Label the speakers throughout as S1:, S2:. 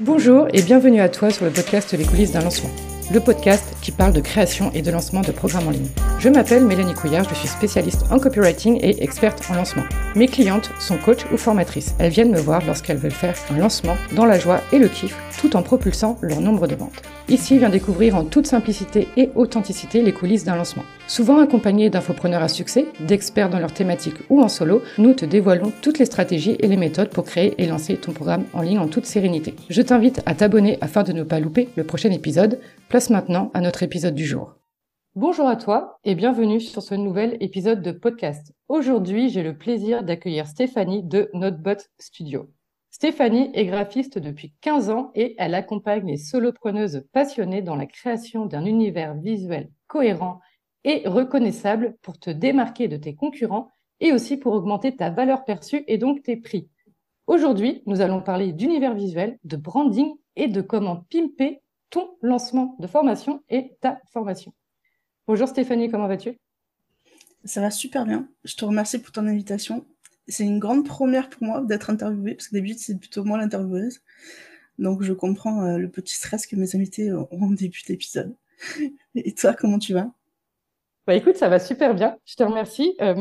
S1: Bonjour et bienvenue à toi sur le podcast Les coulisses d'un lancement, le podcast qui parle de création et de lancement de programmes en ligne. Je m'appelle Mélanie Couillard, je suis spécialiste en copywriting et experte en lancement. Mes clientes sont coachs ou formatrices. Elles viennent me voir lorsqu'elles veulent faire un lancement dans la joie et le kiff tout en propulsant leur nombre de ventes. Ici, viens découvrir en toute simplicité et authenticité les coulisses d'un lancement. Souvent accompagnés d'infopreneurs à succès, d'experts dans leur thématique ou en solo, nous te dévoilons toutes les stratégies et les méthodes pour créer et lancer ton programme en ligne en toute sérénité. Je t'invite à t'abonner afin de ne pas louper le prochain épisode. Place maintenant à notre épisode du jour. Bonjour à toi et bienvenue sur ce nouvel épisode de podcast. Aujourd'hui, j'ai le plaisir d'accueillir Stéphanie de Notebot Studio. Stéphanie est graphiste depuis 15 ans et elle accompagne les solopreneuses passionnées dans la création d'un univers visuel cohérent et reconnaissable pour te démarquer de tes concurrents et aussi pour augmenter ta valeur perçue et donc tes prix. Aujourd'hui, nous allons parler d'univers visuel, de branding et de comment pimper ton lancement de formation et ta formation. Bonjour Stéphanie, comment vas-tu?
S2: Ça va super bien. Je te remercie pour ton invitation c'est une grande première pour moi d'être interviewée, parce que d'habitude, c'est plutôt moi l'intervieweuse. Donc, je comprends euh, le petit stress que mes invités ont en début d'épisode. Et toi, comment tu vas?
S1: Bah écoute, ça va super bien. Je te remercie. Euh,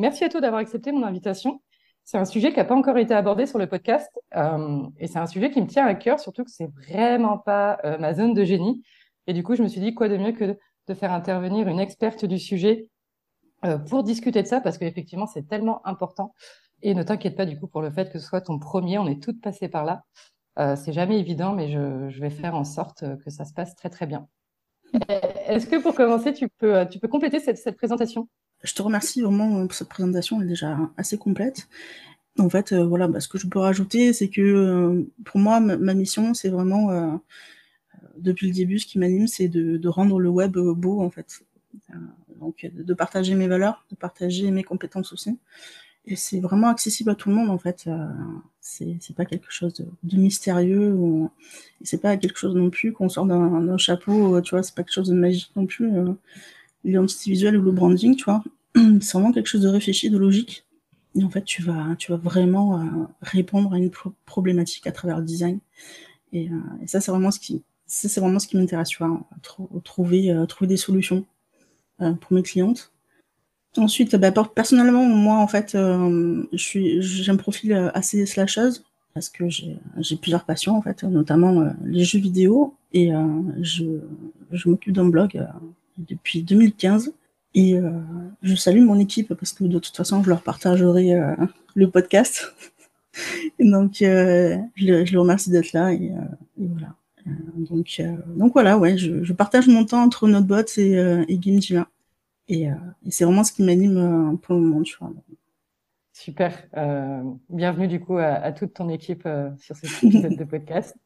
S1: merci à toi d'avoir accepté mon invitation. C'est un sujet qui n'a pas encore été abordé sur le podcast. Euh, et c'est un sujet qui me tient à cœur, surtout que c'est vraiment pas ma zone de génie. Et du coup, je me suis dit, quoi de mieux que de faire intervenir une experte du sujet euh, pour discuter de ça parce qu'effectivement, c'est tellement important. Et ne t'inquiète pas du coup pour le fait que ce soit ton premier, on est toutes passées par là. Euh, c'est jamais évident, mais je, vais faire en sorte que ça se passe très très bien. Est-ce que pour commencer, tu peux, compléter cette présentation?
S2: Je te remercie vraiment pour cette présentation, elle est déjà assez complète. En fait, euh, voilà, bah, ce que je peux rajouter, c'est que euh, pour moi, ma, mission, c'est vraiment, euh, depuis le début, ce qui m'anime, c'est de, de, rendre le web beau, en fait donc de partager mes valeurs, de partager mes compétences aussi. Et c'est vraiment accessible à tout le monde en fait. Euh, c'est pas quelque chose de, mystérieux ou c'est pas quelque chose non plus qu'on sort d'un chapeau. Euh, tu vois, c'est pas quelque chose de magique non plus. Euh, L'identité visuelle ou le branding, tu vois, c'est vraiment quelque chose de réfléchi, de logique. Et en fait, tu vas, tu vas vraiment euh, répondre à une problématique à travers le design. Et, et ça, c'est vraiment ce qui, c'est vraiment ce qui m'intéresse, tu vois, trouver, trouver des solutions euh, pour mes clientes. Ensuite, bah, personnellement, moi, en fait, euh, je j'ai un profil euh, assez slasheuse parce que j'ai plusieurs passions, en fait, notamment les jeux vidéo et je, je m'occupe d'un blog depuis 2015 et je salue mon équipe parce que de toute façon, je leur partagerai le podcast. donc, je, je, le remercie d'être là et, et voilà. donc, donc voilà, ouais, je, je, partage mon temps entre Notebot et, et GameJilla. Et, euh, et c'est vraiment ce qui m'anime euh, pour le moment, tu vois.
S1: Super. Euh, bienvenue du coup à, à toute ton équipe euh, sur cet épisode de podcast.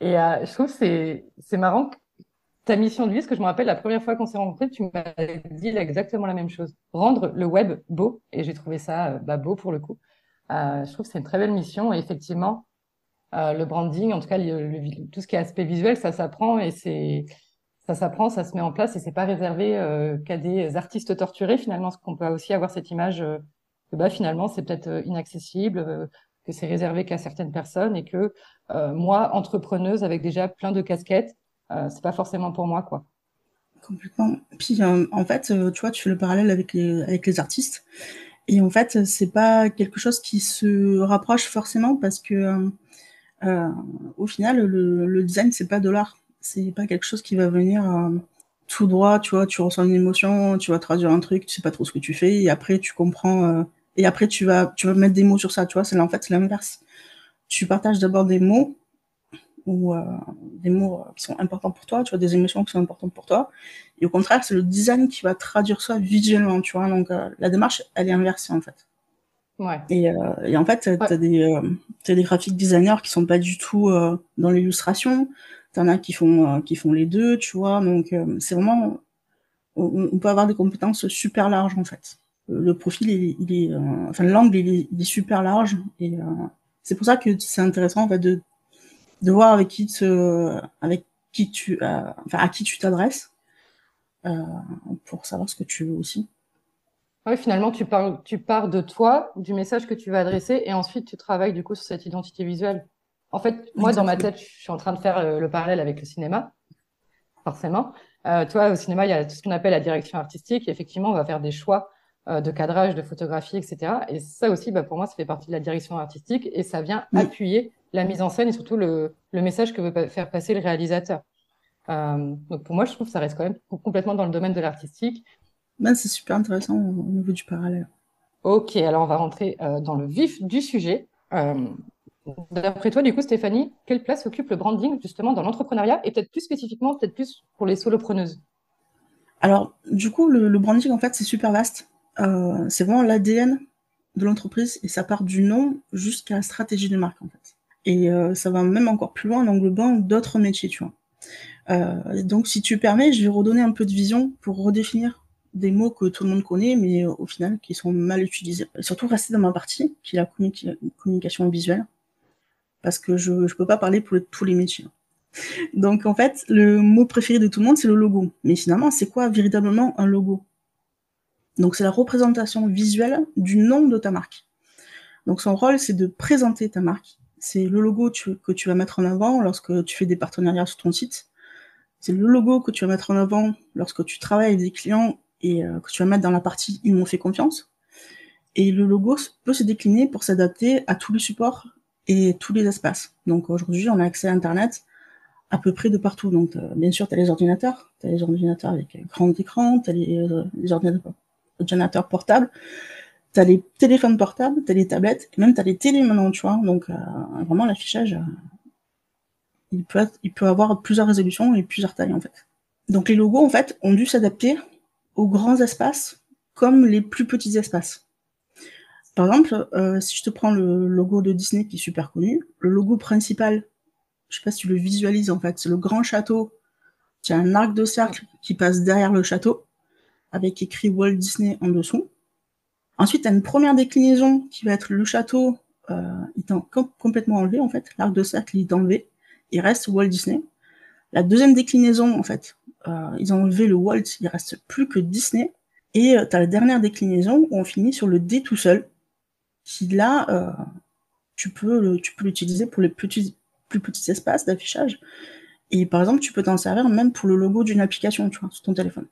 S1: Et euh, je trouve c'est c'est marrant que ta mission de vie, parce que je me rappelle la première fois qu'on s'est rencontrés, tu m'as dit exactement la même chose. Rendre le web beau. Et j'ai trouvé ça bah, beau pour le coup. je trouve que c'est une très belle mission. Et effectivement, le branding, en tout cas tout ce qui est aspect visuel, ça s'apprend et c'est ça s'apprend, ça se met en place et c'est pas réservé euh, qu'à des artistes torturés finalement, parce qu'on peut aussi avoir cette image euh, que bah finalement c'est peut-être euh, inaccessible, que c'est réservé qu'à certaines personnes et que moi, entrepreneuse avec déjà plein de casquettes, c'est pas forcément pour moi quoi.
S2: Complètement. Puis en fait, tu vois, tu fais le parallèle avec les artistes et en fait c'est pas quelque chose qui se rapproche forcément parce que au final le, le design c'est pas de l'art c'est pas quelque chose qui va venir euh, tout droit, tu vois, tu ressens une émotion, tu vas traduire un truc, tu sais pas trop ce que tu fais, et après tu comprends, euh, et après tu vas, tu vas mettre des mots sur ça, tu vois, c'est en fait c'est l'inverse. Tu partages d'abord des mots, ou euh, des mots qui sont importants pour toi, tu vois, des émotions qui sont importantes pour toi, et au contraire, c'est le design qui va traduire ça visuellement, tu vois, donc la démarche, elle est inversée en fait.
S1: Ouais.
S2: Et, et en fait, tu as, des, as des graphic designers qui sont pas du tout dans l'illustration, T'en as qui font, euh, qui font les deux, tu vois. Donc, euh, c'est vraiment, on, peut avoir des compétences super larges, en fait. Le profil, il, est, euh, enfin, l'angle, il, est, super large. Et c'est pour ça que c'est intéressant, en fait, de, de voir avec qui, te, avec qui tu, enfin, à qui tu t'adresses, pour savoir ce que tu veux aussi.
S1: Oui, finalement, tu, parles, tu pars de toi, du message que tu vas adresser, et ensuite tu travailles du coup sur cette identité visuelle En fait, moi, dans ma tête, je suis en train de faire le parallèle avec le cinéma, forcément. toi, au cinéma, il y a tout ce qu'on appelle la direction artistique. Et effectivement, on va faire des choix de cadrage, de photographie, etc. Et ça aussi, bah, pour moi, ça fait partie de la direction artistique et ça vient appuyer la mise en scène et surtout le, le message que veut faire passer le réalisateur. Euh, donc pour moi, je trouve que ça reste quand même complètement dans le domaine de l'artistique.
S2: Ben, c'est super intéressant au niveau du parallèle.
S1: Ok, alors on va rentrer euh, dans le vif du sujet. Euh, D'après toi, du coup, Stéphanie, quelle place occupe le branding justement dans l'entrepreneuriat et peut-être plus spécifiquement, peut-être plus pour les solopreneuses?
S2: Alors, du coup, le, le branding, en fait, c'est super vaste. C'est vraiment l'ADN de l'entreprise et ça part du nom jusqu'à la stratégie de marque, en fait. Et euh, ça va même encore plus loin en englobant d'autres métiers, tu vois. Euh, donc, si tu permets, je vais redonner un peu de vision pour redéfinir des mots que tout le monde connaît, mais euh, au final qui sont mal utilisés. surtout rester dans ma partie, qui est la communication visuelle, parce que je ne peux pas parler pour tous les métiers. Donc en fait, le mot préféré de tout le monde, c'est le logo. Mais finalement, c'est quoi véritablement un logo? Donc c'est la représentation visuelle du nom de ta marque. Donc son rôle, c'est de présenter ta marque. C'est le logo que tu vas mettre en avant lorsque tu fais des partenariats sur ton site. C'est le logo que tu vas mettre en avant lorsque tu travailles avec des clients et euh, que tu vas mettre dans la partie ils m'ont fait confiance. Et le logo peut se décliner pour s'adapter à tous les supports et tous les espaces. Donc aujourd'hui, on a accès à Internet à peu près de partout. Donc euh, bien sûr, tu as les ordinateurs, tu as les ordinateurs avec grand écran, tu as les, euh, les ordinateurs portables, tu as les téléphones portables, tu as les tablettes, et même tu as les télés maintenant, tu vois. Donc vraiment, l'affichage, il peut, il peut avoir plusieurs résolutions et plusieurs tailles en fait. Donc les logos en fait ont dû s'adapter aux grands espaces comme les plus petits espaces. Par exemple, euh, si je te prends le logo de Disney qui est super connu, le logo principal, je sais pas si tu le visualises en fait, c'est le grand château. Tu as un arc de cercle qui passe derrière le château avec écrit Walt Disney en dessous. Ensuite, tu as une première déclinaison qui va être le château, euh, est complètement enlevé en fait, l'arc de cercle il est enlevé il reste Walt Disney. La deuxième déclinaison, en fait, euh, ils ont enlevé le Walt, il reste plus que Disney. Et euh, tu as la dernière déclinaison où on finit sur le D tout seul, qui là, euh, tu peux l'utiliser pour les petits, plus petits espaces d'affichage. Et par exemple, tu peux t'en servir même pour le logo d'une application, tu vois, sur ton téléphone.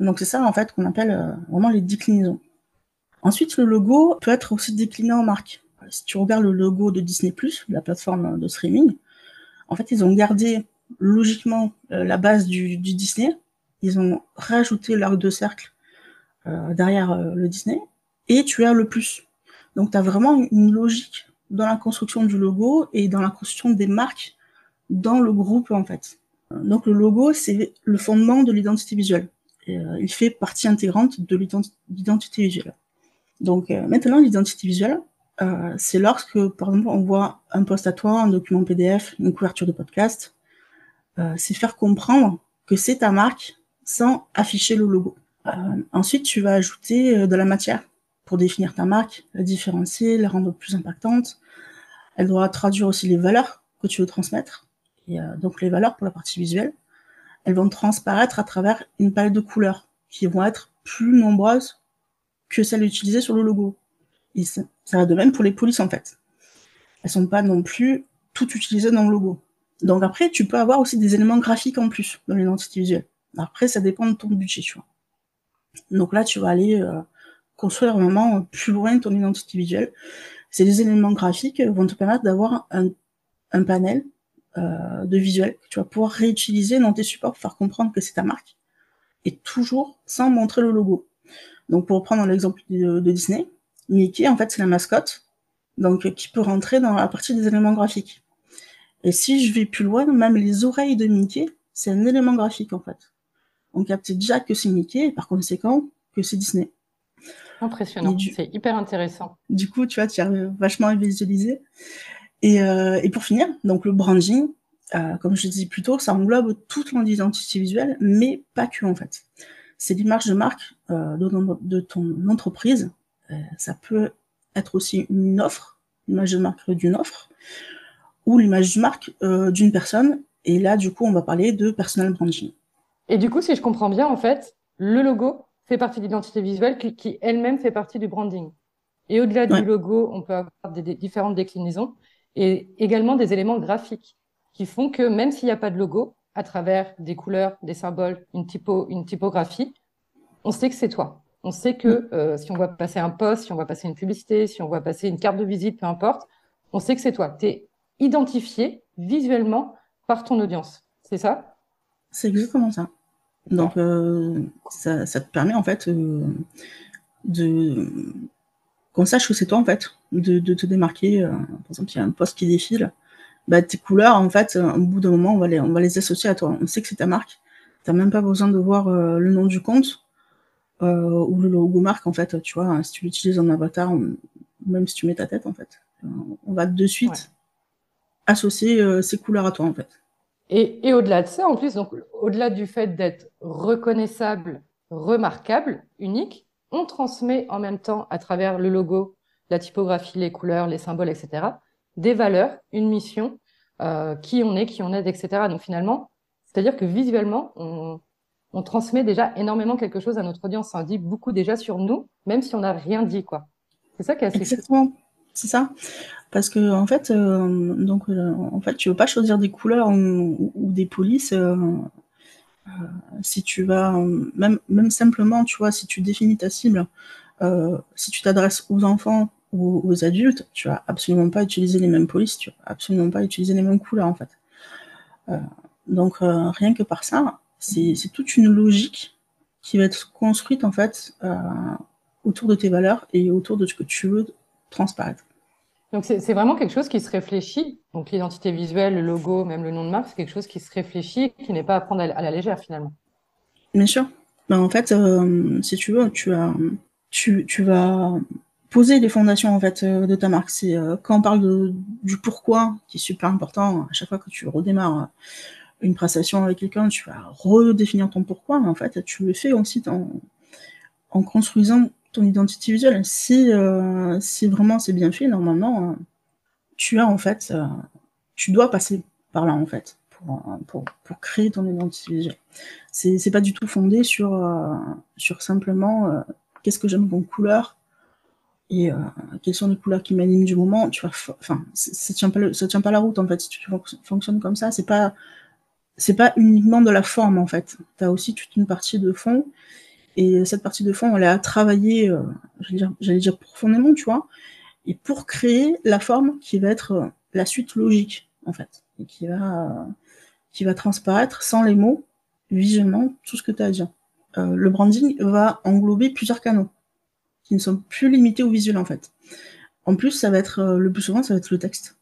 S2: Donc c'est ça en fait qu'on appelle vraiment les déclinaisons. Ensuite, le logo peut être aussi décliné en marque. Si tu regardes le logo de Disney+, la plateforme de streaming, en fait, ils ont gardé logiquement euh, la base du, Disney. Ils ont rajouté l'arc de cercle euh, derrière euh, le Disney. Et tu as le plus. Donc, tu as vraiment une logique dans la construction du logo et dans la construction des marques dans le groupe, en fait. Donc, le logo, c'est le fondement de l'identité visuelle. il fait partie intégrante de l'identité visuelle. Donc, maintenant, l'identité visuelle, euh, c'est lorsque, par exemple, on voit un post à toi, un document PDF, une couverture de podcast. Euh, c'est faire comprendre que c'est ta marque sans afficher le logo. Euh, ensuite, tu vas ajouter de la matière pour définir ta marque, la différencier, la rendre plus impactante. Elle doit traduire aussi les valeurs que tu veux transmettre. Et donc les valeurs pour la partie visuelle, elles vont transparaître à travers une palette de couleurs qui vont être plus nombreuses que celles utilisées sur le logo. Ça, va de même pour les polices, en fait. Elles sont pas non plus toutes utilisées dans le logo. Donc après, tu peux avoir aussi des éléments graphiques en plus dans l'identité visuelle. Après, ça dépend de ton budget, tu vois. Donc là, tu vas aller euh, construire vraiment plus loin ton identité visuelle. Ces éléments graphiques vont te permettre d'avoir un, panel euh, de visuels que tu vas pouvoir réutiliser dans tes supports pour faire comprendre que c'est ta marque. Et toujours sans montrer le logo. Donc pour reprendre l'exemple de Disney, Mickey, en fait, c'est la mascotte, donc qui peut rentrer dans la partie des éléments graphiques. Et si je vais plus loin, même les oreilles de Mickey, c'est un élément graphique, en fait. On capte déjà que c'est Mickey, et par conséquent, que c'est Disney.
S1: Impressionnant, c'est hyper intéressant.
S2: Du coup, tu vois, tu as vachement visualisé. Et, euh, et pour finir, donc le branding, euh, comme je disais plus tôt, ça englobe toute l'identité visuelle, mais pas que en fait. C'est l'image de marque euh, de, ton entreprise euh, ça peut être aussi une offre, l'image de marque d'une offre, ou l'image de marque euh, d'une personne. Et là, du coup, on va parler de personal branding.
S1: Et du coup, si je comprends bien, en fait, le logo fait partie de l'identité visuelle qui, elle-même fait partie du branding. Et au-delà du logo, on peut avoir des, différentes déclinaisons. et également des éléments graphiques qui font que même s'il n'y a pas de logo, à travers des couleurs, des symboles, une, typo, une typographie, on sait que c'est toi. On sait que mm. euh, si on voit passer un post, si on voit passer une publicité, si on voit passer une carte de visite, peu importe, on sait que c'est toi. Tu es identifié visuellement par ton audience. C'est ça?
S2: C'est exactement ça. Donc, euh, ça, te permet en fait euh, de qu'on sache que c'est toi en fait, de, te démarquer. par exemple, il y a un post qui défile, bah, tes couleurs, en fait, au bout d'un moment, on va, les, on va les associer à toi. On sait que c'est ta marque. Tu n'as même pas besoin de voir le nom du compte euh, ou le logo marque, en fait, tu vois, hein, si tu l'utilises en avatar, même si tu mets ta tête, en fait, on va de suite associer euh, ces couleurs à toi, en fait.
S1: Et, au-delà de ça, en plus, donc au-delà du fait d'être reconnaissable, remarquable, unique, on transmet en même temps à travers le logo, la typographie, les couleurs, les symboles, etc., des valeurs, une mission, euh, qui on est, qui on est, etc. Donc finalement, c'est-à-dire que visuellement, on, on transmet déjà énormément quelque chose à notre audience. En dit beaucoup déjà sur nous, même si on n'a rien dit, quoi. C'est ça qui est assez
S2: Exactement, c'est ça. Parce que en fait, euh, donc euh, en fait, tu veux pas choisir des couleurs ou, des polices. Euh, si tu vas, même, même simplement, tu vois, si tu définis ta cible, si tu t'adresses aux enfants aux adultes, tu vas absolument pas utiliser les mêmes polices, tu vas absolument pas utiliser les mêmes couleurs en fait. donc rien que par ça, c'est toute une logique qui va être construite en fait euh, autour de tes valeurs et autour de ce que tu veux transparaître.
S1: Donc c'est vraiment quelque chose qui se réfléchit. Donc l'identité visuelle, le logo, même le nom de marque, c'est quelque chose qui se réfléchit, qui n'est pas à prendre à la légère finalement.
S2: Bien sûr. Ben, en fait, euh, si tu veux, tu, as, tu, tu, vas poser les fondations en fait euh, de ta marque. C'est quand on parle de, du pourquoi, qui est super important à chaque fois que tu redémarres une prestation avec quelqu'un, tu vas redéfinir ton pourquoi, mais en fait, tu le fais aussi en, en construisant ton identité visuelle. Si, euh, si vraiment c'est bien fait, normalement, euh, tu as en fait, euh, tu dois passer par là en fait pour, pour, créer ton identité visuelle. C'est, c'est pas du tout fondé sur, sur simplement qu'est-ce que j'aime comme couleur et quelles sont les couleurs qui m'animent du moment. Tu vois, enfin, ça tient pas, ça tient pas la route en fait. Si tu fonctionnes comme ça, c'est pas c'est pas uniquement de la forme en fait. Tu as aussi toute une partie de fond. Et cette partie de fond, elle est à travailler, euh, j'allais dire, profondément, tu vois, et pour créer la forme qui va être euh, la suite logique, en fait, et qui va, euh, qui va transparaître sans les mots, visuellement, tout ce que tu as à dire. le branding va englober plusieurs canaux, qui ne sont plus limités au visuel, en fait. En plus, ça va être, le plus souvent, ça va être le texte.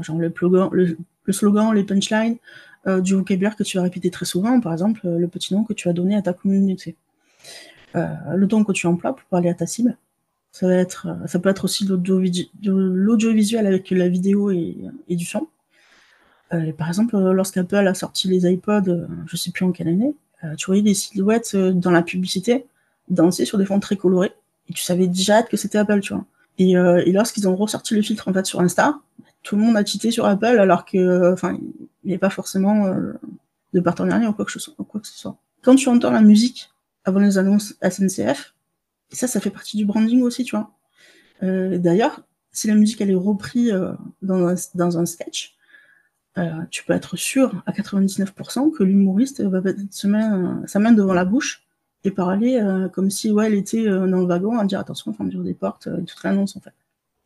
S2: genre le, slogan, le, le slogan, les punchlines, euh, du vocabulaire que tu vas répéter très souvent, par exemple euh, le petit nom que tu vas donner à ta communauté. Euh, le ton que tu emploies pour parler à ta cible. Ça, va être, peut être aussi l'audiovisuel avec la vidéo et, du son. par exemple, lorsqu'Apple a sorti les iPods, je sais plus en quelle année, tu voyais des silhouettes dans la publicité danser sur des fonds très colorés et tu savais déjà que c'était Apple, tu vois. Et, et lorsqu'ils ont ressorti le filtre en fait sur Insta, tout le monde a cheaté sur Apple alors que, enfin, il n'y a pas forcément euh, de partenariat ou quoi, que ce soit, quoi que ce soit. Quand tu entends la musique avant les annonces SNCF, ça, ça fait partie du branding aussi, tu vois. Euh, D'ailleurs, si la musique elle est reprise euh, dans, un, dans, un, sketch, euh, tu peux être sûr à 99% que l'humoriste va mettre sa main devant la bouche et parler euh, comme si ouais, elle était dans le wagon à dire attention, fermeture des portes, et toute l'annonce en fait.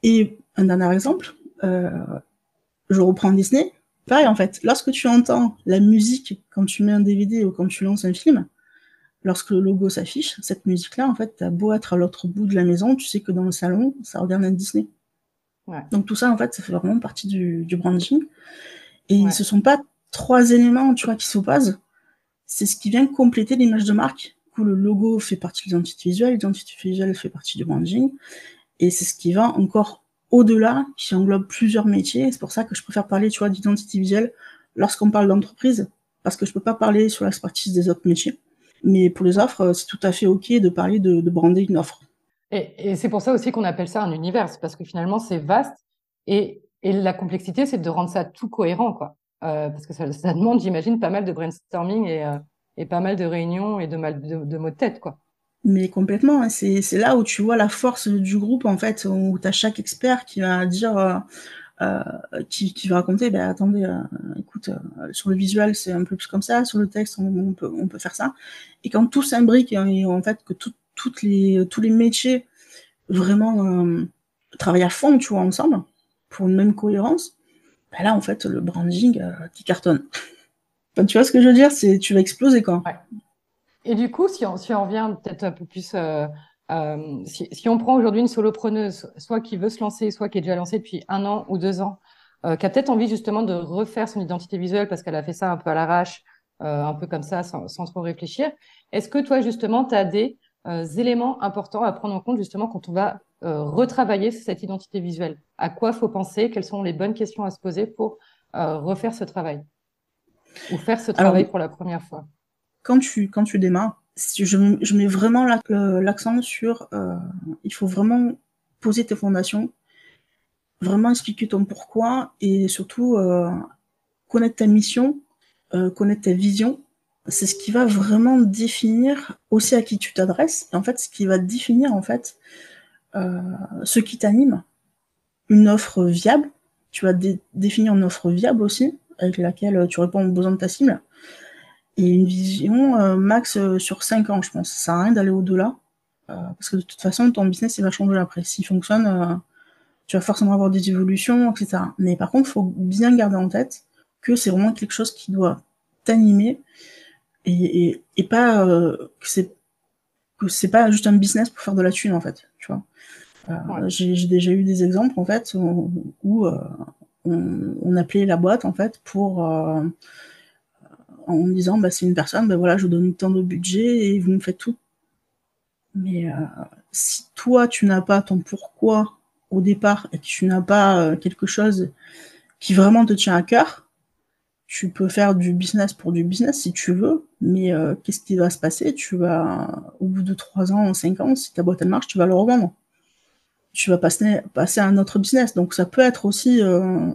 S2: Et un dernier exemple, je reprends Disney, pareil en fait. Lorsque tu entends la musique quand tu mets un DVD ou quand tu lances un film, lorsque le logo s'affiche, cette musique-là, en fait, t'as beau être à l'autre bout de la maison, tu sais que dans le salon, ça regarde un Disney. Donc tout ça, en fait, ça fait vraiment partie du, branding. Et ce ce sont pas trois éléments, tu vois, qui s'opposent. C'est ce qui vient compléter l'image de marque. Le logo fait partie de l'identité visuelle, l'identité visuelle fait partie du branding. Et c'est ce qui va encore au-delà, qui englobe plusieurs métiers. C'est pour ça que je préfère parler, tu vois, d'identité visuelle lorsqu'on parle d'entreprise, parce que je peux pas parler sur l'expertise des autres métiers. Mais pour les offres, c'est tout à fait OK de parler de, de brander une offre.
S1: Et, c'est pour ça aussi qu'on appelle ça un univers, parce que finalement, c'est vaste. Et, la complexité, c'est de rendre ça tout cohérent, quoi. Euh, parce que ça, demande, j'imagine, pas mal de brainstorming et, euh, et pas mal de réunions et de, mal, de, de mots de tête, quoi.
S2: Mais complètement, hein, c'est là où tu vois la force du groupe, en fait, où tu as chaque expert qui va dire, euh, euh, qui, va raconter, ben attendez, euh, écoute, sur le visuel c'est un peu plus comme ça, sur le texte on, peut, on peut faire ça. Et quand tout s'imbrique et, en fait que tout, toutes les, tous les métiers vraiment travaillent à fond, tu vois, ensemble, pour une même cohérence, ben là en fait le branding qui cartonne. Tu vois ce que je veux dire, c'est tu vas exploser quoi. Ouais.
S1: Et du coup, si on, si on revient peut-être un peu plus euh, si, si, on prend aujourd'hui une solopreneuse, soit qui veut se lancer, soit qui est déjà lancée depuis un an ou deux ans, euh, qui a peut-être envie justement de refaire son identité visuelle parce qu'elle a fait ça un peu à l'arrache, euh, un peu comme ça, sans, sans trop réfléchir. Est-ce que toi, justement, tu as des euh, éléments importants à prendre en compte justement quand on va euh, retravailler cette identité visuelle? À quoi faut penser? Quelles sont les bonnes questions à se poser pour refaire ce travail? Ou faire ce travail pour la première fois
S2: Quand tu, quand tu démarres, je, je mets vraiment euh, l'accent sur euh, il faut vraiment poser tes fondations, vraiment expliquer ton pourquoi et surtout euh, connaître ta mission, euh, connaître ta vision. C'est ce qui va vraiment définir aussi à qui tu t'adresses et en fait ce qui va définir en fait ce qui t'anime, une offre viable. Tu vas dé définir une offre viable aussi avec laquelle tu réponds aux besoins de ta cible et une vision euh, max euh, sur 5 ans, je pense. Ça sert à rien d'aller au-delà, euh, parce que de toute façon, ton business, il va changer après. S'il fonctionne, tu vas forcément avoir des évolutions, etc. Mais par contre, il faut bien garder en tête que c'est vraiment quelque chose qui doit t'animer et, et, et, pas que c'est que c'est pas juste un business pour faire de la thune en fait, tu vois. Euh, J'ai déjà eu des exemples en fait où, où euh, on, appelait la boîte en fait pour euh, en disant bah, c'est une personne, bah, voilà, je vous donne tant de budget et vous me faites tout. Mais euh, si toi tu n'as pas ton pourquoi au départ et que tu n'as pas euh, quelque chose qui vraiment te tient à cœur, tu peux faire du business pour du business si tu veux, mais qu'est-ce qui va se passer? Tu vas, au bout de 3 ans, 5 ans, si ta boîte elle marche, tu vas le revendre. Tu vas passer, passer à un autre business. Donc ça peut être aussi euh,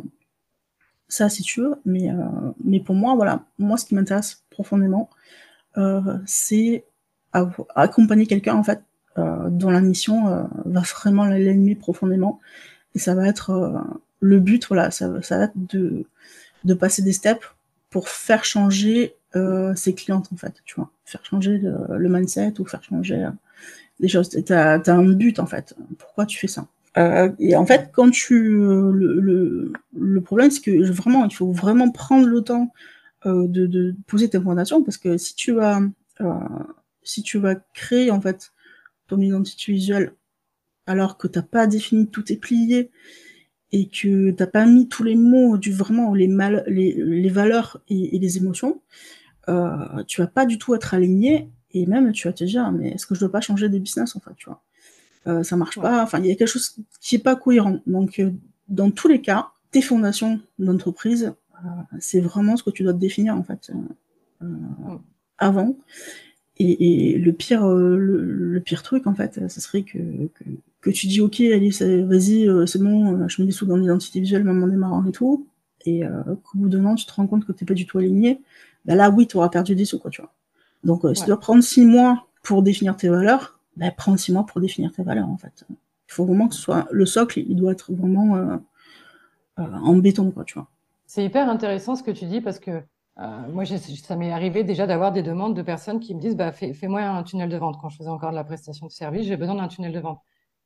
S2: ça si tu veux, mais, euh, mais pour moi, voilà, moi ce qui m'intéresse profondément, euh, c'est accompagner quelqu'un en fait euh, dont la mission euh, va vraiment l'aimer profondément, et ça va être euh, le but, voilà, ça, ça va être de, de passer des steps pour faire changer ses clientes en fait, tu vois, faire changer le, le mindset ou faire changer des choses. T'as as un but en fait. Pourquoi tu fais ça? Euh, et en fait, quand tu le, le, le problème, c'est que vraiment, il faut vraiment prendre le temps euh, de, de, poser tes fondations parce que si tu vas euh, si tu vas créer en fait ton identité visuelle alors que t'as pas défini tous tes pliés et que t'as pas mis tous les mots du vraiment les mal les, les valeurs et, et les émotions, euh, tu vas pas du tout être aligné et même tu vas te dire mais est-ce que je dois pas changer de business en fait, tu vois? Euh, ça marche pas. Enfin, il y a quelque chose qui est pas cohérent. Donc, euh, dans tous les cas, tes fondations d'entreprise, euh, c'est vraiment ce que tu dois définir en fait avant. Et, et, le pire, le, le, pire truc en fait, ce serait que, que, que tu dis ok, allez, vas-y, c'est bon, je mets des sous dans l'identité visuelle même en démarrant et tout, et euh, qu'au bout d'un an, tu te rends compte que t'es pas du tout aligné, bah là oui, tu auras perdu des sous quoi, tu vois. Donc, euh, si tu dois prendre six mois pour définir tes valeurs, bah, prends six mois pour définir tes valeurs, en fait. Il faut vraiment que ce soit le socle, il doit être vraiment euh, euh, en béton, quoi, tu vois.
S1: C'est hyper intéressant ce que tu dis parce que euh, moi, ça m'est arrivé déjà d'avoir des demandes de personnes qui me disent bah, fais, moi un tunnel de vente. Quand je faisais encore de la prestation de service, j'ai besoin d'un tunnel de vente.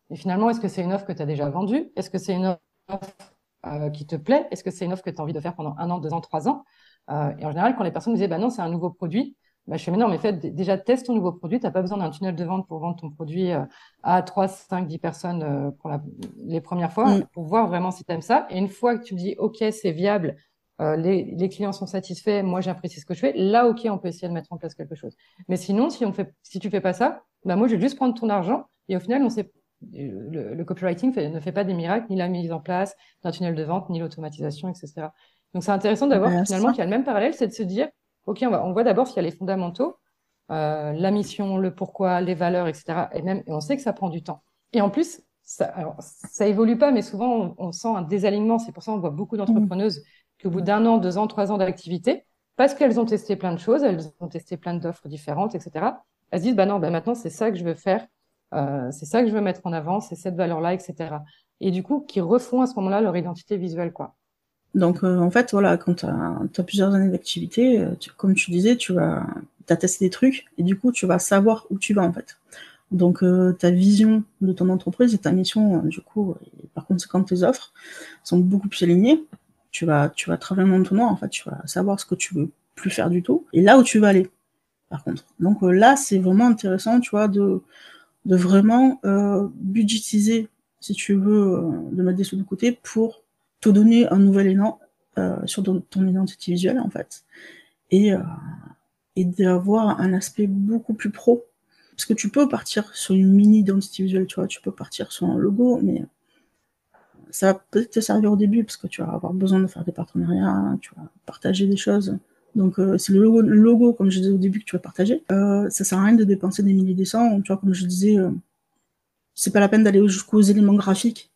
S1: Et finalement, est-ce que c'est une offre que tu as déjà vendue? Est-ce que c'est une offre euh, qui te plaît? Est-ce que c'est une offre que tu as envie de faire pendant un an, deux ans, trois ans? Euh, Et en général, quand les personnes me disaient bah non, c'est un nouveau produit, bah, je fais, mais non, mais fait, déjà, teste ton nouveau produit. Tu n'as pas besoin d'un tunnel de vente pour vendre ton produit euh, à 3, 5, 10 personnes euh, pour la, les premières fois, mm. pour voir vraiment si tu aimes ça. Et une fois que tu dis, OK, c'est viable, euh, les, les, clients sont satisfaits, moi j'apprécie ce que je fais, là, OK, on peut essayer de mettre en place quelque chose. Mais sinon, si on fait, si tu fais pas ça, bah, moi, je vais juste prendre ton argent et au final, on sait, le, le copywriting fait, ne fait pas des miracles, ni la mise en place d'un tunnel de vente, ni l'automatisation, etc. Donc, c'est intéressant d'avoir finalement qu'il y a le même parallèle, c'est de se dire, OK, on, va, voit d'abord s'il y a les fondamentaux, euh, la mission, le pourquoi, les valeurs, etc. Et même, on sait que ça prend du temps. Et en plus, ça, alors, évolue pas, mais souvent, on, sent un désalignement. C'est pour ça qu'on voit beaucoup d'entrepreneuses mmh. qu'au bout d'un an, deux ans, trois ans d'activité, parce qu'elles ont testé plein de choses, elles ont testé plein d'offres différentes, etc. Elles se disent, bah non, bah maintenant, c'est ça que je veux faire. Euh, c'est ça que je veux mettre en avant, c'est cette valeur-là, etc. et du coup qui refont à ce moment-là leur identité visuelle, quoi.
S2: Donc en fait, voilà, quand tu as, plusieurs années d'activité, comme tu disais, tu vas as testé des trucs et du coup tu vas savoir où tu vas en fait. Donc ta vision de ton entreprise et ta mission, du coup, et par conséquent tes offres sont beaucoup plus alignées. Tu vas, tu vas travailler dans ton noir, en fait, tu vas savoir ce que tu veux plus faire du tout et là où tu vas aller par contre. Donc euh, là, c'est vraiment intéressant, tu vois, de, de vraiment euh, budgétiser, si tu veux, euh, de mettre des sous de côté pour te donner un nouvel élan sur ton, identité visuelle, en fait. Et, et d'avoir un aspect beaucoup plus pro. Parce que tu peux partir sur une mini identité visuelle, tu vois, tu peux partir sur un logo, mais ça va peut-être te servir au début parce que tu vas avoir besoin de faire des partenariats, tu vas partager des choses. Donc euh, c'est le logo, comme je disais au début, que tu vas partager. Euh, ça sert à rien de dépenser des milliers de cents. Tu vois, comme je disais, euh, c'est pas la peine d'aller jusqu'aux éléments graphiques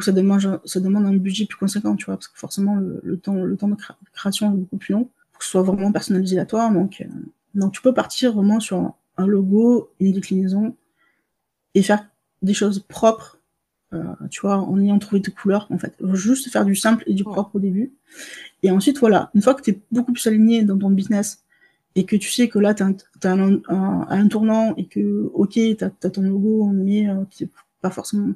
S2: où ça demande, ça demande un budget plus conséquent, tu vois, parce que forcément le, temps, le temps de création est beaucoup plus long pour que ce soit vraiment personnalisé à toi. Donc, donc tu peux partir vraiment sur un logo, une déclinaison et faire des choses propres euh, tu vois, en ayant trouvé tes couleurs, en fait. Juste faire du simple et du propre au début. Et ensuite, voilà, une fois que tu es beaucoup plus aligné dans ton business et que tu sais que là, tu as, un, un, tournant et que, ok, tu as, ton logo, mais euh, pas forcément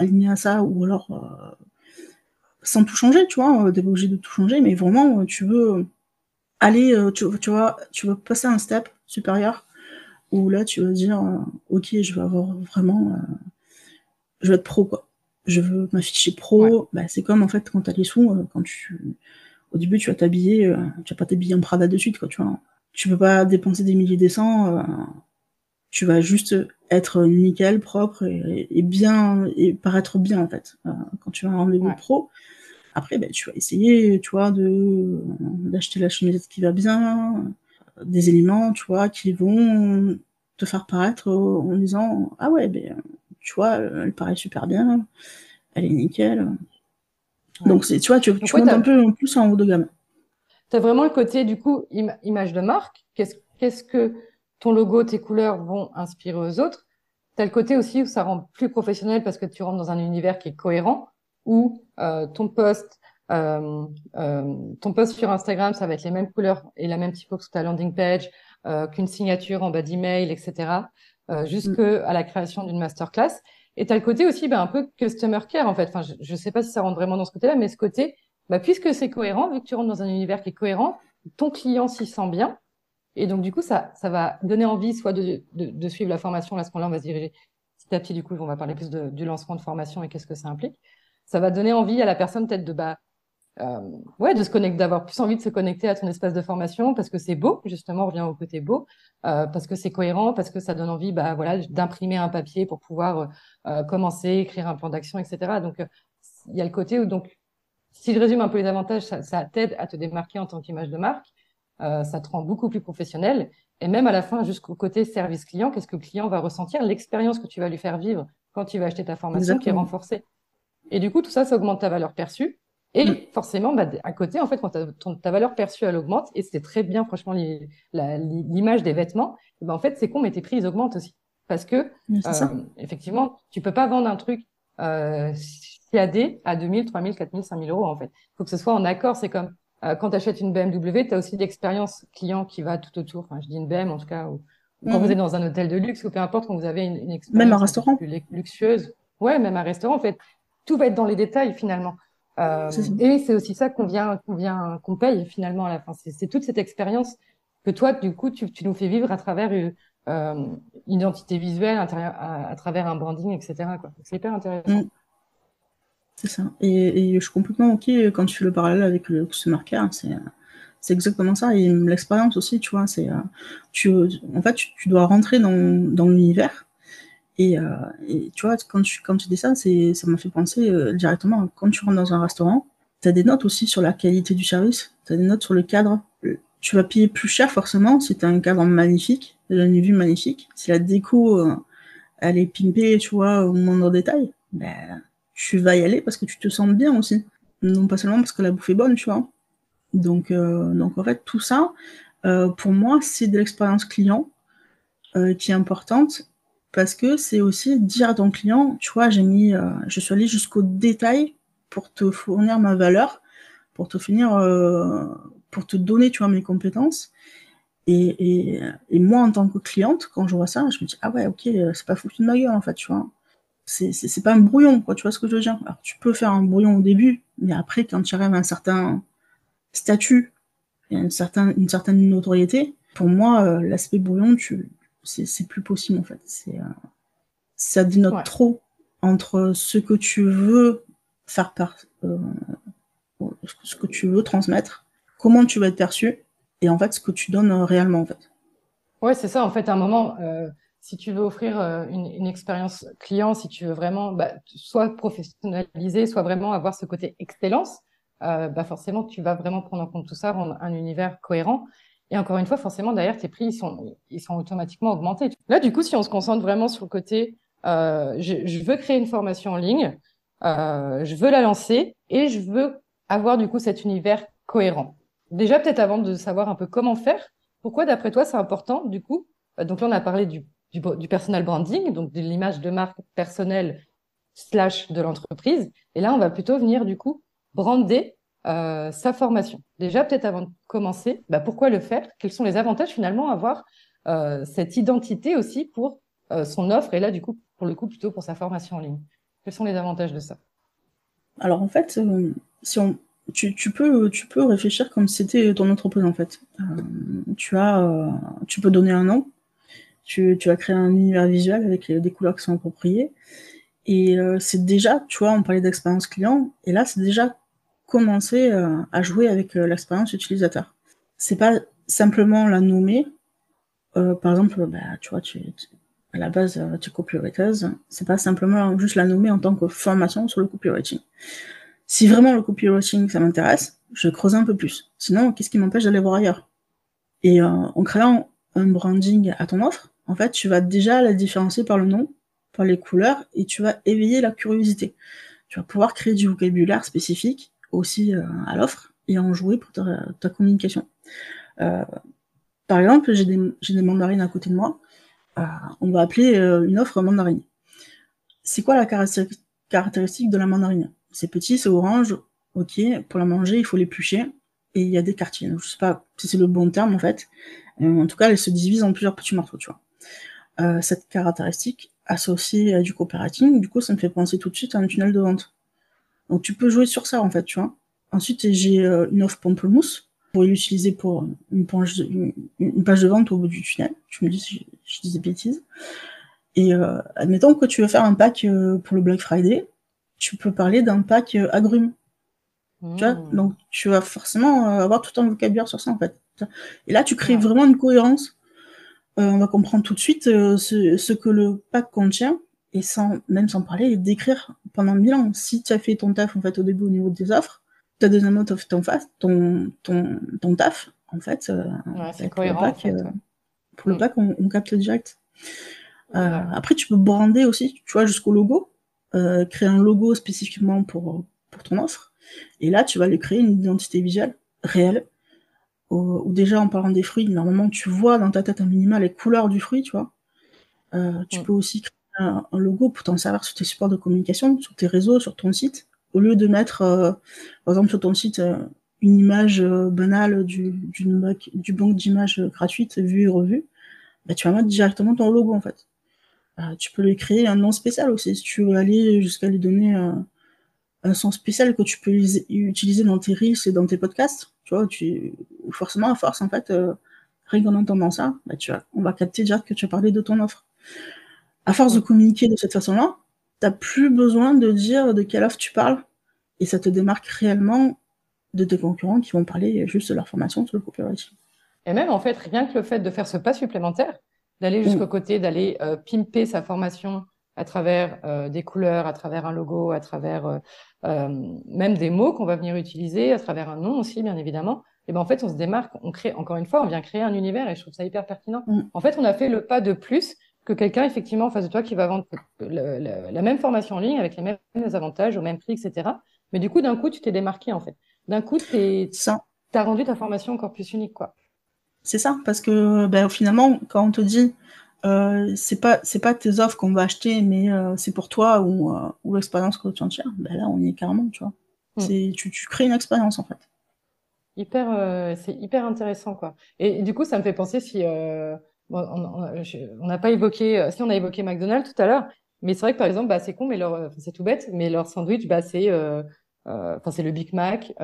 S2: aligné à ça, ou alors euh, sans tout changer, tu vois, t'es pas obligé de tout changer, mais vraiment, tu veux aller, tu, tu, vois, tu veux passer un step supérieur où là, tu vas dire, ok, je vais avoir vraiment je veux être pro, quoi. Je veux m'afficher pro. Bah, c'est comme, en fait, quand t'as les sous, euh, quand tu, au début, tu vas t'habiller, euh, tu vas pas t'habiller en Prada de suite, quoi, tu vois. Tu peux pas dépenser des milliers de cents, euh, tu vas juste être nickel, propre et, bien, et paraître bien, en fait, quand tu vas un rendez-vous pro. Après, bah, tu vas essayer, tu vois, de, d'acheter la chemisette qui va bien, des éléments, tu vois, qui vont te faire paraître en disant, ah ouais, ben, tu vois, elle paraît super bien, elle est nickel. Donc, tu vois, tu, tu montes un peu plus en haut de gamme.
S1: Tu as vraiment le côté, du coup, image de marque. Qu'est-ce que ton logo, tes couleurs vont inspirer aux autres Tu as le côté aussi où ça rend plus professionnel parce que tu rentres dans un univers qui est cohérent, où euh, ton post, euh, euh, ton post sur Instagram, ça va être les mêmes couleurs et la même typo que sur ta landing page, qu'une signature en bas d'email, etc euh, jusqu'à mm. la création d'une masterclass. Et tu as le côté aussi bah, un peu customer care, en fait. Enfin, je ne sais pas si ça rentre vraiment dans ce côté-là, mais ce côté, bah, puisque c'est cohérent, vu que tu rentres dans un univers qui est cohérent, ton client s'y sent bien. Et donc, du coup, ça, ça va donner envie soit de, de, de suivre la formation. Là, ce moment-là, on va se diriger petit à petit. Du coup, on va parler plus de, du lancement de formation et qu'est-ce que ça implique. Ça va donner envie à la personne peut-être de bah, euh, ouais, de se connecter, d'avoir plus envie de se connecter à ton espace de formation parce que c'est beau, justement, on revient au côté beau, euh, parce que c'est cohérent, parce que ça donne envie, bah voilà, d'imprimer un papier pour pouvoir euh, commencer, écrire un plan d'action, etc. Donc, il y a le côté où, donc, si je résume un peu les avantages, ça, ça t'aide à te démarquer en tant qu'image de marque, ça te rend beaucoup plus professionnel, et même à la fin, jusqu'au côté service client, qu'est-ce que le client va ressentir, l'expérience que tu vas lui faire vivre quand il va acheter ta formation qui est renforcée. Et du coup, tout ça, ça augmente ta valeur perçue. Et mm. forcément, bah, à côté, en fait, quand ta valeur perçue elle augmente, et c'était très bien, franchement, l'image des vêtements, ben, en fait, c'est con, mais tes prix ils augmentent aussi, parce que euh, effectivement, tu peux pas vendre un truc euh, CAD à 2000, 3000, 4000, 5000 euros en fait. Il faut que ce soit en accord. C'est comme euh, quand tu achètes une BMW, tu as aussi l'expérience client qui va tout autour. Enfin, je dis une BM en tout cas, ou quand vous mm. êtes dans un hôtel de luxe, ou peu importe, quand vous avez une, une expérience
S2: même un restaurant.
S1: plus luxueuse. Ouais, même un restaurant, en fait, tout va être dans les détails finalement. Euh, et c'est aussi ça qu'on vient, qu'on vient, qu'on paye finalement à la fin. C'est toute cette expérience que toi, du coup, tu, tu nous fais vivre à travers une, euh, une identité visuelle, à, à, travers un branding, etc. C'est hyper intéressant. Mm.
S2: C'est ça. Et, je suis complètement OK quand tu fais le parallèle avec le customer care. C'est c'est exactement ça. Et l'expérience aussi, tu vois, c'est, euh, tu, en fait, tu, dois rentrer dans, dans l'univers euh, et, tu vois, quand tu, quand tu dis ça, ça m'a fait penser euh, directement, quand tu rentres dans un restaurant, tu as des notes aussi sur la qualité du service, tu as des notes sur le cadre. Tu vas payer plus cher forcément si tu as un cadre magnifique, une vue magnifique. Si la déco, euh, elle est pimpée, tu vois, au moindre détail, ben, tu vas y aller parce que tu te sens bien aussi. Non pas seulement parce que la bouffe est bonne, tu vois. Donc, donc en fait, tout ça, pour moi, c'est de l'expérience client qui est importante parce que c'est aussi dire à ton client, tu vois, j'ai mis, euh, je suis allé jusqu'au détail pour te fournir ma valeur, pour te euh, pour te donner, tu vois, mes compétences. Et, moi, en tant que cliente, quand je vois ça, je me dis, ah ouais, ok, c'est pas foutu de ma gueule, en fait, tu vois. C'est pas un brouillon, quoi, tu vois ce que je veux dire? Alors, tu peux faire un brouillon au début, mais après, quand tu arrives à un certain statut, et une, certain, une certaine notoriété, pour moi, euh, l'aspect brouillon, tu, c'est plus possible en fait. C'est euh, ça dénote trop entre ce que tu veux faire par euh, ce que tu veux transmettre, comment tu vas être perçu et en fait ce que tu donnes réellement en fait.
S1: Ouais, c'est ça en fait. À un moment, si tu veux offrir une, une, expérience client, si tu veux vraiment bah, soit professionnaliser, soit vraiment avoir ce côté excellence, bah forcément tu vas vraiment prendre en compte tout ça, rendre un univers cohérent. Et encore une fois, forcément, derrière, tes prix, ils sont, ils sont automatiquement augmentés. Là, du coup, si on se concentre vraiment sur le côté, euh, je, je, veux créer une formation en ligne, euh, je veux la lancer et je veux avoir du coup cet univers cohérent. Déjà, peut-être avant de savoir un peu comment faire, pourquoi, d'après toi, c'est important, du coup? Euh, Donc là, on a parlé du, du, personal branding, donc de l'image de marque personnelle slash de l'entreprise. Et là, on va plutôt venir, du coup, brander euh, sa formation. Déjà, peut-être avant de commencer, bah, pourquoi le faire? Quels sont les avantages finalement à avoir euh, cette identité aussi pour euh, son offre? Et là, du coup, pour le coup, plutôt pour sa formation en ligne Quels sont les avantages de ça?
S2: Alors en fait, si on, tu, tu, peux, tu peux réfléchir comme si c'était ton entreprise en fait. Tu, as, tu peux donner un nom, tu, tu as créé un univers visuel avec des couleurs qui sont appropriées. Et c'est déjà, tu vois, on parlait d'expérience client, et là, c'est déjà commencer euh, à jouer avec euh, l'expérience utilisateur. C'est pas simplement la nommer. Euh, par exemple, bah, tu vois, tu, à la base, tu es. C'est pas simplement juste la nommer en tant que formation sur le copywriting. Si vraiment le copywriting, ça m'intéresse, je creuse un peu plus. Sinon, qu'est-ce qui m'empêche d'aller voir ailleurs? Et en créant un branding à ton offre, en fait, tu vas déjà la différencier par le nom, par les couleurs, et tu vas éveiller la curiosité. Tu vas pouvoir créer du vocabulaire spécifique aussi euh, à l'offre et en jouer pour ta, communication. Euh, par exemple, j'ai des, mandarines à côté de moi. Euh, on va appeler une offre mandarine. C'est quoi la caractéristique de la mandarine? C'est petit, c'est orange. Ok, pour la manger, il faut l'éplucher et il y a des quartiers. je sais pas si c'est le bon terme en fait. en tout cas, elle se divise en plusieurs petits morceaux, tu vois. Euh, cette caractéristique associée à du coopérating, du coup, ça me fait penser tout de suite à un tunnel de vente. Donc tu peux jouer sur ça en fait, tu vois. Ensuite j'ai euh, une offre pamplemousse pour l'utiliser pour une page, de, une, page de vente au bout du tunnel. Tu me dis si je, dis des bêtises. Et euh, admettons que tu veux faire un pack pour le Black Friday, tu peux parler d'un pack agrumes. Tu vois? Mmh. Donc tu vas forcément avoir tout un vocabulaire sur ça en fait. Et là tu crées vraiment une cohérence. On va comprendre tout de suite ce, ce, que le pack contient et sans même sans parler d'écrire pendant mille ans. Si tu as fait ton taf en fait au début au niveau des offres, ta deuxième note fait ton ton, ton, ton taf, en fait, euh,
S1: c'est cohérent.
S2: Euh, pour le pack, on, capte direct. Euh, après, tu peux brander aussi, tu vois, jusqu'au logo, créer un logo spécifiquement pour, pour ton offre. Et là, tu vas lui créer une identité visuelle réelle. Ou déjà, en parlant des fruits, normalement, tu vois dans ta tête un minima les couleurs du fruit, tu vois. tu peux aussi créer un, logo pour t'en servir sur tes supports de communication, sur tes réseaux, sur ton site, au lieu de mettre, euh, par exemple, sur ton site, euh, une image euh, banale du, du, du banque d'images gratuite vue et revue, bah, tu vas mettre directement ton logo en fait. tu peux lui créer un nom spécial aussi, si tu veux aller jusqu'à lui donner un son spécial que tu peux utiliser dans tes reels et dans tes podcasts. Tu vois, tu, forcément, à force, en fait, rien qu'en entendant ça, bah, tu vois, on va capter direct que tu as parlé de ton offre à force de communiquer de cette façon-là, tu n'as plus besoin de dire de quelle offre tu parles. Et ça te démarque réellement de tes concurrents qui vont parler juste de leur formation sur le copywriting.
S1: Et même, en fait, rien que le fait de faire ce pas supplémentaire, d'aller jusqu'au mm. côté, d'aller euh, pimper sa formation à travers euh, des couleurs, à travers un logo, à travers euh, même des mots qu'on va venir utiliser, à travers un nom aussi, bien évidemment, et ben en fait, on se démarque, on crée, encore une fois, on vient créer un univers et je trouve ça hyper pertinent. Mm. En fait, on a fait le pas de plus que quelqu'un effectivement en face de toi qui va vendre la même formation en ligne avec les mêmes avantages au même prix, etc. Mais du coup, d'un coup, tu t'es démarqué en fait. D'un coup, tu as rendu ta formation encore plus unique, quoi.
S2: C'est ça, parce que ben, finalement, quand on te dit euh, c'est pas c'est pas tes offres qu'on va acheter, mais euh, c'est pour toi ou, euh, ou l'expérience que tu en tires. Ben là, on y est carrément, tu vois. Mm. C'est tu, tu crées une expérience en fait.
S1: Hyper, c'est hyper intéressant quoi. Et, du coup, ça me fait penser si on n'a pas évoqué, si on a évoqué McDonald's tout à l'heure, mais c'est vrai que par exemple, bah, c'est con, mais leur, c'est tout bête, mais leur sandwich, bah, c'est enfin c'est le Big Mac,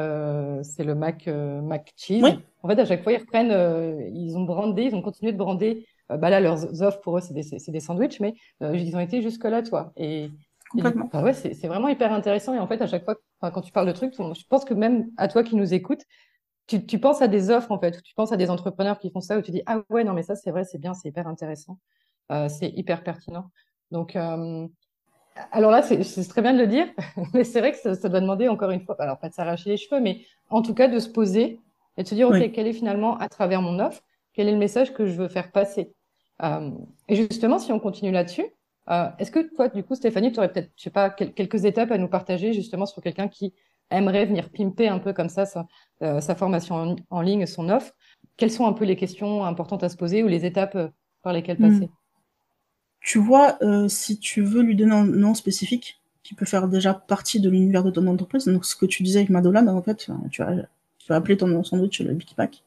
S1: c'est le Mac Mac Cheese. En fait, à chaque fois, ils reprennent, ils ont brandé, ils ont continué de brander bah là, leurs offres pour eux, c'est des, des, sandwichs, mais euh, ils ont été jusque-là, toi. Et,
S2: Complètement.
S1: ouais, c'est vraiment hyper intéressant. Et en fait, à chaque fois, quand tu parles de trucs, je pense que même à toi qui nous écoutes, tu, tu, penses à des offres, en fait, tu penses à des entrepreneurs qui font ça, où tu dis, ah ouais, non, mais ça, c'est vrai, c'est bien, c'est hyper intéressant. Euh, c'est hyper pertinent. Donc, euh, alors là, c'est très bien de le dire, mais c'est vrai que ça, ça, doit demander encore une fois, alors pas de s'arracher les cheveux, mais en tout cas de se poser et de se dire, OK, quel est finalement, à travers mon offre, quel est le message que je veux faire passer? euh, et justement, si on continue là-dessus, euh, est-ce que toi, du coup, Stéphanie, tu aurais peut-être, je sais pas, quelques étapes à nous partager justement sur quelqu'un qui aimerait venir pimper un peu comme ça sa, euh, sa formation en, ligne, son offre? Quelles sont un peu les questions importantes à se poser ou les étapes par lesquelles passer? Hmm.
S2: Tu vois, si tu veux lui donner un nom spécifique qui peut faire déjà partie de l'univers de ton entreprise, donc ce que tu disais avec Madola, en fait, tu vas, tu vas appeler ton sandwich le Big Mac.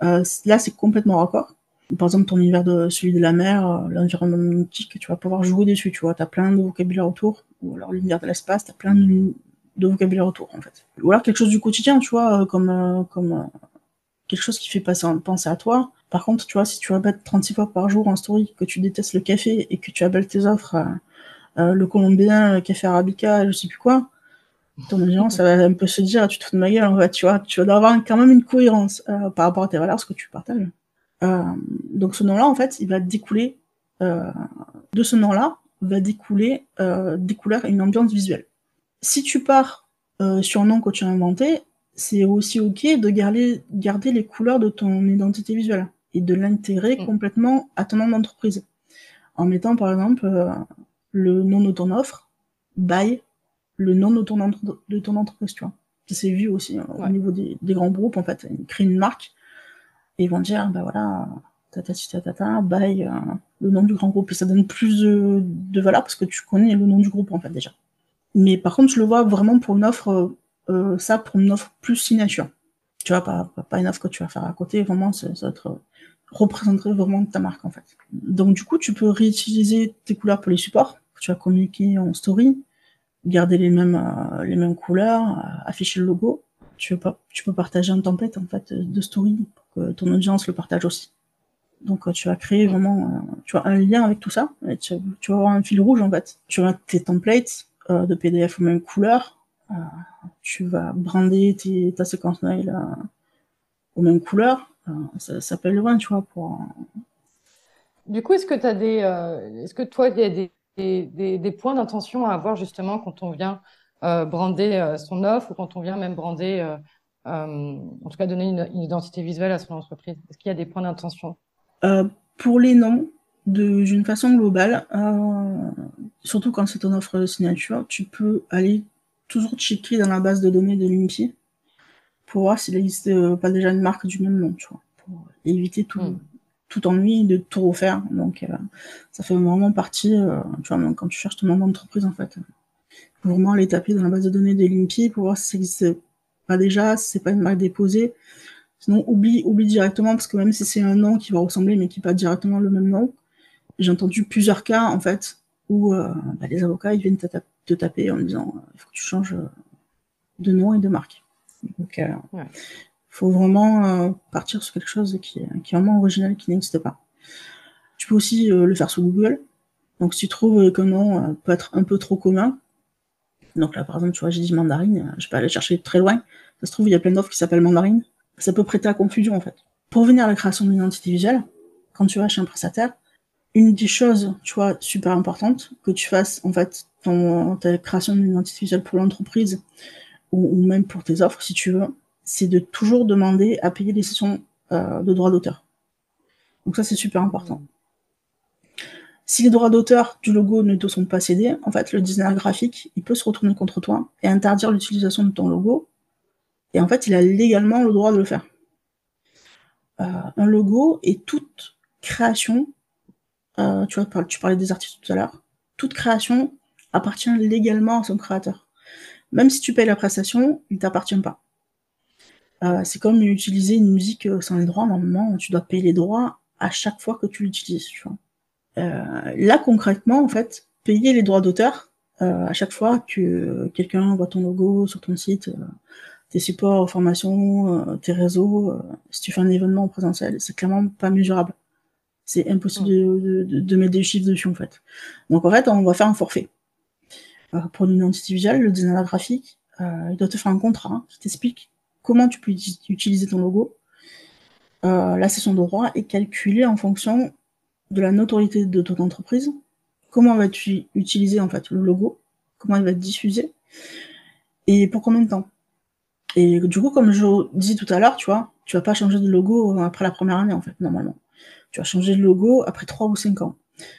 S2: là, c'est complètement raccord par exemple, ton univers de celui de la mer, euh, l'environnement nautique, tu vas pouvoir jouer dessus, tu vois, tu as plein de vocabulaire autour, ou alors l'univers de l'espace, tu as plein de, vocabulaire autour, en fait. Ou alors quelque chose du quotidien, tu vois, euh, comme, euh, comme quelque chose qui fait passer, penser à toi. Par contre, tu vois, si tu répètes 36 fois par jour en story que tu détestes le café et que tu appelles tes offres le colombien, le café arabica, je sais plus quoi, ton audience, ça va un peu se dire, tu te fous de ma gueule, en fait, tu vois, tu vas avoir quand même une cohérence par rapport à tes valeurs, ce que tu partages. Euh, donc ce nom-là, en fait, il va découler euh, de ce nom-là va découler euh, des couleurs et une ambiance visuelle. Si tu pars sur un nom que tu as inventé, c'est aussi ok de garder, garder les couleurs de ton identité visuelle et de l'intégrer mm. complètement à ton nom d'entreprise. En mettant par exemple le nom de ton offre, by le nom de ton, de ton entreprise, tu vois. C'est vu aussi hein, au niveau des, des, grands groupes, en fait. Ils créent une marque ils vont dire, bah voilà, tatati tatata, bye, euh, le nom du grand groupe. Ça donne plus de, valeur parce que tu connais le nom du groupe, en fait, déjà. Mais par contre, je le vois vraiment pour une offre, euh, ça pour une offre plus signature. Tu vois, pas, pas une offre que tu vas faire à côté, vraiment, ça, représenterait vraiment ta marque, en fait. Donc, du coup, tu peux réutiliser tes couleurs pour les supports que tu vas communiquer en story, garder les mêmes, euh, les mêmes couleurs, afficher le logo. Tu peux, tu peux partager un template, en fait, de story ton audience le partage aussi. Donc euh, tu vas créer vraiment euh, tu as un lien avec tout ça. Tu, vas avoir un fil rouge en fait. Tu vas tes templates euh, de PDF aux mêmes couleurs. tu vas brander ta séquence mail aux mêmes couleurs. ça, ça aller loin, tu vois.
S1: Du coup, est-ce que tu as des. est-ce que toi, il y a des, points d'intention à avoir justement quand on vient brander son offre ou quand on vient même brander euh, en tout cas donner une, identité visuelle à son entreprise Est-ce qu'il y a des points d'intention?
S2: Euh, Pour les noms, d'une façon globale, euh, surtout quand c'est ton offre de signature, tu peux aller toujours checker dans la base de données de l'INPI pour voir s'il n'existe pas déjà une marque du même nom, tu vois, pour éviter tout, hmm. tout ennui de tout refaire. Donc, ça fait vraiment partie, tu vois, quand tu cherches ton nom d'entreprise, en fait, faut vraiment aller taper dans la base de données de l'INPI pour voir si ça existe pas déjà, si c'est pas une marque déposée. Sinon, oublie, oublie directement, parce que même si c'est un nom qui va ressembler, mais qui n'est pas directement le même nom, j'ai entendu plusieurs cas, en fait, où euh, bah, les avocats, ils viennent te, taper en disant, il faut que tu changes euh, de nom et de marque. Donc, il euh, faut vraiment partir sur quelque chose qui, qui est vraiment original, qui n'existe pas. Tu peux aussi le faire sur Google. Donc, si tu trouves qu'un nom peut être un peu trop commun, donc là, par exemple, tu vois, j'ai dit mandarine, je peux aller chercher très loin. Ça se trouve, il y a plein d'offres qui s'appellent mandarine. Ça peut prêter à confusion, en fait. Pour venir à la création d'une identité visuelle, quand tu vas chez un prestataire, une des choses, tu vois, super importante, que tu fasses, en fait, ton, ta création d'une identité visuelle pour l'entreprise, ou, même pour tes offres, si tu veux, c'est de toujours demander à payer les sessions euh, de droits d'auteur. Donc ça, c'est super important. Si les droits d'auteur du logo ne te sont pas cédés, en fait, le designer graphique, il peut se retourner contre toi et interdire l'utilisation de ton logo. Et en fait, il a légalement le droit de le faire. Euh, un logo est toute création tu, vois, tu parlais des artistes tout à l'heure, toute création appartient légalement à son créateur. Même si tu payes la prestation, il ne t'appartient pas. c'est comme utiliser une musique sans les droits. Normalement, tu dois payer les droits à chaque fois que tu l'utilises. Là, concrètement, en fait, payer les droits d'auteur, euh, à chaque fois que quelqu'un voit ton logo sur ton site, euh, tes supports, formations, euh, tes réseaux, si tu fais un événement en présentiel, c'est clairement pas mesurable. C'est impossible de, de, mettre des chiffres dessus en fait. Donc en fait, on va faire un forfait. pour l'identité visuelle, le designer graphique, il doit te faire un contrat qui t'explique comment tu peux utiliser ton logo. la session de droit est calculée en fonction de la notoriété de ton entreprise, comment vas-tu utiliser en fait le logo, comment il va être diffusé et pour combien de temps? Et du coup, comme je disais tout à l'heure, tu vois, tu vas pas changer de logo après la première année en fait, normalement. Tu vas changer de logo après trois ou cinq ans.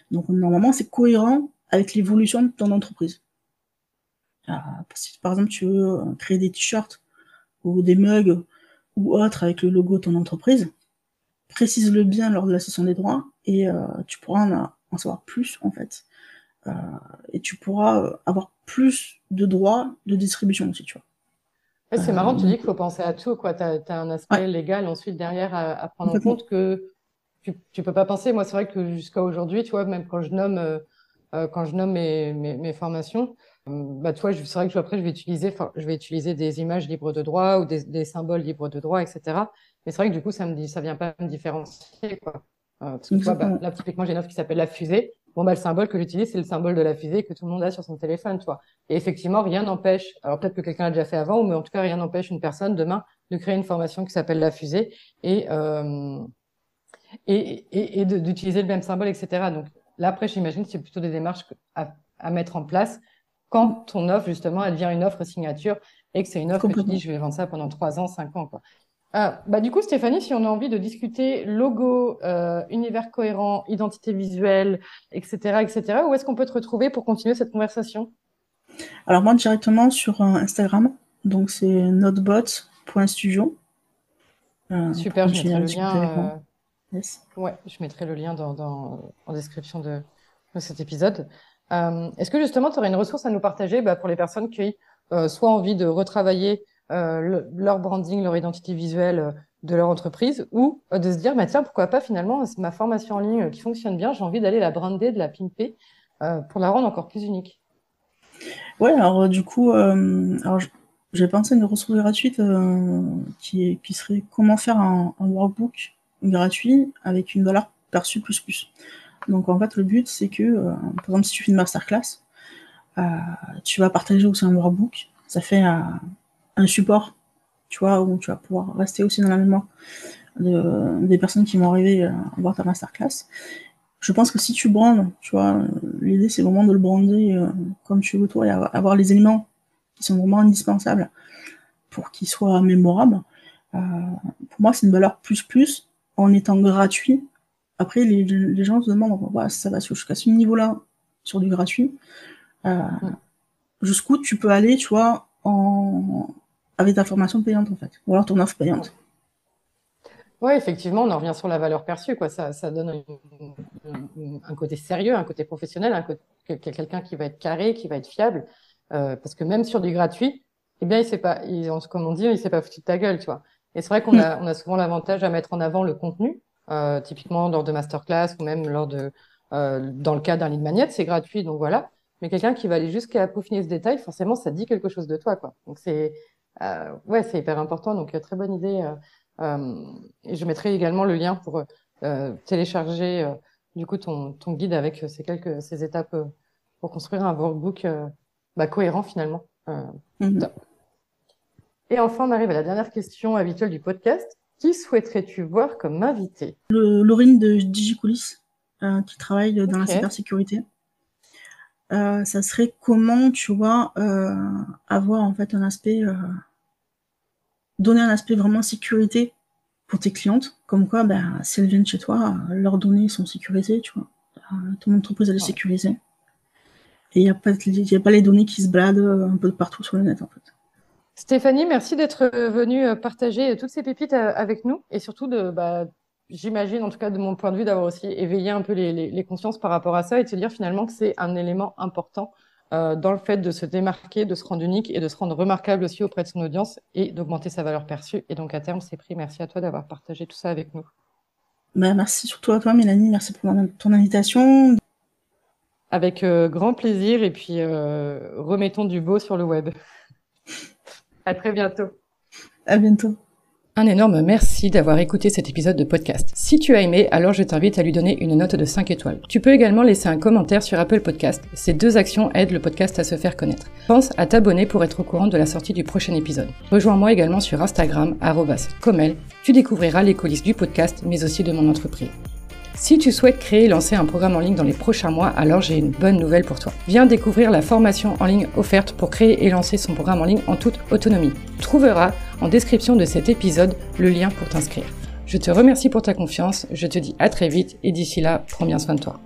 S2: Donc normalement, c'est cohérent avec l'évolution de ton entreprise. Ah, si par exemple tu veux créer des t-shirts ou des mugs ou autres avec le logo de ton entreprise, précise-le bien lors de la session des droits et euh, tu pourras en, en savoir plus en fait. Euh, et tu pourras euh, avoir plus de droits de distribution aussi, tu vois.
S1: c'est marrant, tu dis qu'il faut penser à tout, quoi. Tu as, un aspect légal ensuite derrière à, prendre en compte que tu, ne peux pas penser. Moi, c'est vrai que jusqu'à aujourd'hui, tu vois, même quand je nomme, quand je nomme mes, mes, formations, bah, tu vois, c'est vrai que après, je vais utiliser, je vais utiliser des images libres de droit ou des, des symboles libres de droit, etc. Mais c'est vrai que du coup, ça me dit, ça vient pas me différencier, quoi. Euh, parce que tu vois, bah, là, typiquement, j'ai une offre qui s'appelle la fusée. Bon, bah, le symbole que j'utilise, c'est le symbole de la fusée que tout le monde a sur son téléphone, tu vois. Et effectivement, rien n'empêche, alors peut-être que quelqu'un l'a déjà fait avant, mais en tout cas, rien n'empêche une personne demain de créer une formation qui s'appelle la fusée et, euh, et, et, et d'utiliser le même symbole, etc. Donc là, après, j'imagine que c'est plutôt des démarches à, à, mettre en place quand ton offre, justement, elle devient une offre signature et que c'est une offre que tu dis, je vais vendre ça pendant trois ans, cinq ans, quoi. Ah, bah du coup, Stéphanie, si on a envie de discuter logo, euh, univers cohérent, identité visuelle, etc., etc., où est-ce qu'on peut te retrouver pour continuer cette conversation?
S2: Alors moi, directement sur euh, Instagram, donc c'est notebot.studio.
S1: Euh, Super, je mettrai le lien. Ouais, je mettrai le lien dans, en description de, cet épisode. est-ce que justement, tu aurais une ressource à nous partager bah, pour les personnes qui soit envie de retravailler euh, leur branding, leur identité visuelle euh, de leur entreprise, ou euh, de se dire, bah, tiens, pourquoi pas finalement, ma formation en ligne qui fonctionne bien, j'ai envie d'aller la brander, de la pimper, pour la rendre encore plus unique.
S2: Ouais, alors du coup, alors j'ai pensé à une ressource gratuite qui, qui serait comment faire un, workbook gratuit avec une valeur perçue plus plus. Donc en fait, le but, c'est que, par exemple, si tu fais une masterclass, tu vas partager aussi un workbook. Ça fait un support, tu vois, où tu vas pouvoir rester aussi dans la mémoire des personnes qui vont arriver à voir ta masterclass. Je pense que si tu brandes, tu vois, l'idée c'est vraiment de le brander euh, comme tu veux toi et avoir les éléments qui sont vraiment indispensables pour qu'ils soient mémorables. Euh, pour moi, c'est une valeur plus plus en étant gratuit. Après, les, gens se demandent, ça va jusqu'à ce niveau-là sur du gratuit. Euh, jusqu'où tu peux aller, tu vois, en, avec ta formation payante en fait, ou alors ton offre payante.
S1: Oui, effectivement, on en revient sur la valeur perçue. Quoi. Ça, donne un, côté sérieux, un côté professionnel, quelqu'un qui va être carré, qui va être fiable. Euh, parce que même sur du gratuit, eh bien, il sait pas, il, comme on dit, il s'est pas foutu de ta gueule, tu vois. Et c'est vrai qu'on a, on a souvent l'avantage à mettre en avant le contenu, euh, typiquement lors de masterclass ou même lors de, euh, dans le cas d'un lead magnet, c'est gratuit, donc voilà. Mais quelqu'un qui va aller jusqu'à peaufiner ce détail, forcément, ça dit quelque chose de toi, quoi. Donc c'est, euh, ouais, c'est hyper important. Donc, euh, très bonne idée. Euh, euh, et je mettrai également le lien pour télécharger du coup ton, ton guide avec ces quelques ces étapes pour construire un workbook bah, cohérent finalement. Mhm. Et enfin, on arrive à la dernière question habituelle du podcast. Qui souhaiterais-tu voir comme invité?
S2: Laurine de DigiCoulis, qui travaille dans la cybersécurité. Euh, ça serait comment, tu vois, euh, avoir en fait un aspect, euh, donner un aspect vraiment sécurité pour tes clientes, comme quoi, ben, si elles viennent chez toi, leurs données sont sécurisées, tu vois. ton entreprise, elle est sécurisée. Et il n'y a, pas, a pas les données qui se baladent un peu partout sur le net, en fait.
S1: Stéphanie, merci d'être venue partager toutes ces pépites avec nous et surtout de, bah, j'imagine, en tout cas de mon point de vue, d'avoir aussi éveillé un peu les, les, consciences par rapport à ça et de se dire finalement que c'est un élément important euh, dans le fait de se démarquer, de se rendre unique et de se rendre remarquable aussi auprès de son audience et d'augmenter sa valeur perçue. Et donc à terme, c'est pris. Merci à toi d'avoir partagé tout ça avec nous.
S2: Bah, merci surtout à toi, Mélanie. Merci pour ton invitation.
S1: Avec euh, grand plaisir et puis euh, remettons du beau sur le web. à très bientôt.
S2: À bientôt.
S1: Un énorme merci d'avoir écouté cet épisode de podcast. Si tu as aimé, alors je t'invite à lui donner une note de 5 étoiles. Tu peux également laisser un commentaire sur Apple Podcast. Ces deux actions aident le podcast à se faire connaître. Pense à t'abonner pour être au courant de la sortie du prochain épisode. Rejoins-moi également sur Instagram, comel. Tu découvriras les coulisses du podcast, mais aussi de mon entreprise. Si tu souhaites créer et lancer un programme en ligne dans les prochains mois, alors j'ai une bonne nouvelle pour toi. Viens découvrir la formation en ligne offerte pour créer et lancer son programme en ligne en toute autonomie. Tu trouveras en description de cet épisode le lien pour t'inscrire. Je te remercie pour ta confiance, je te dis à très vite et d'ici là, prends bien soin de toi.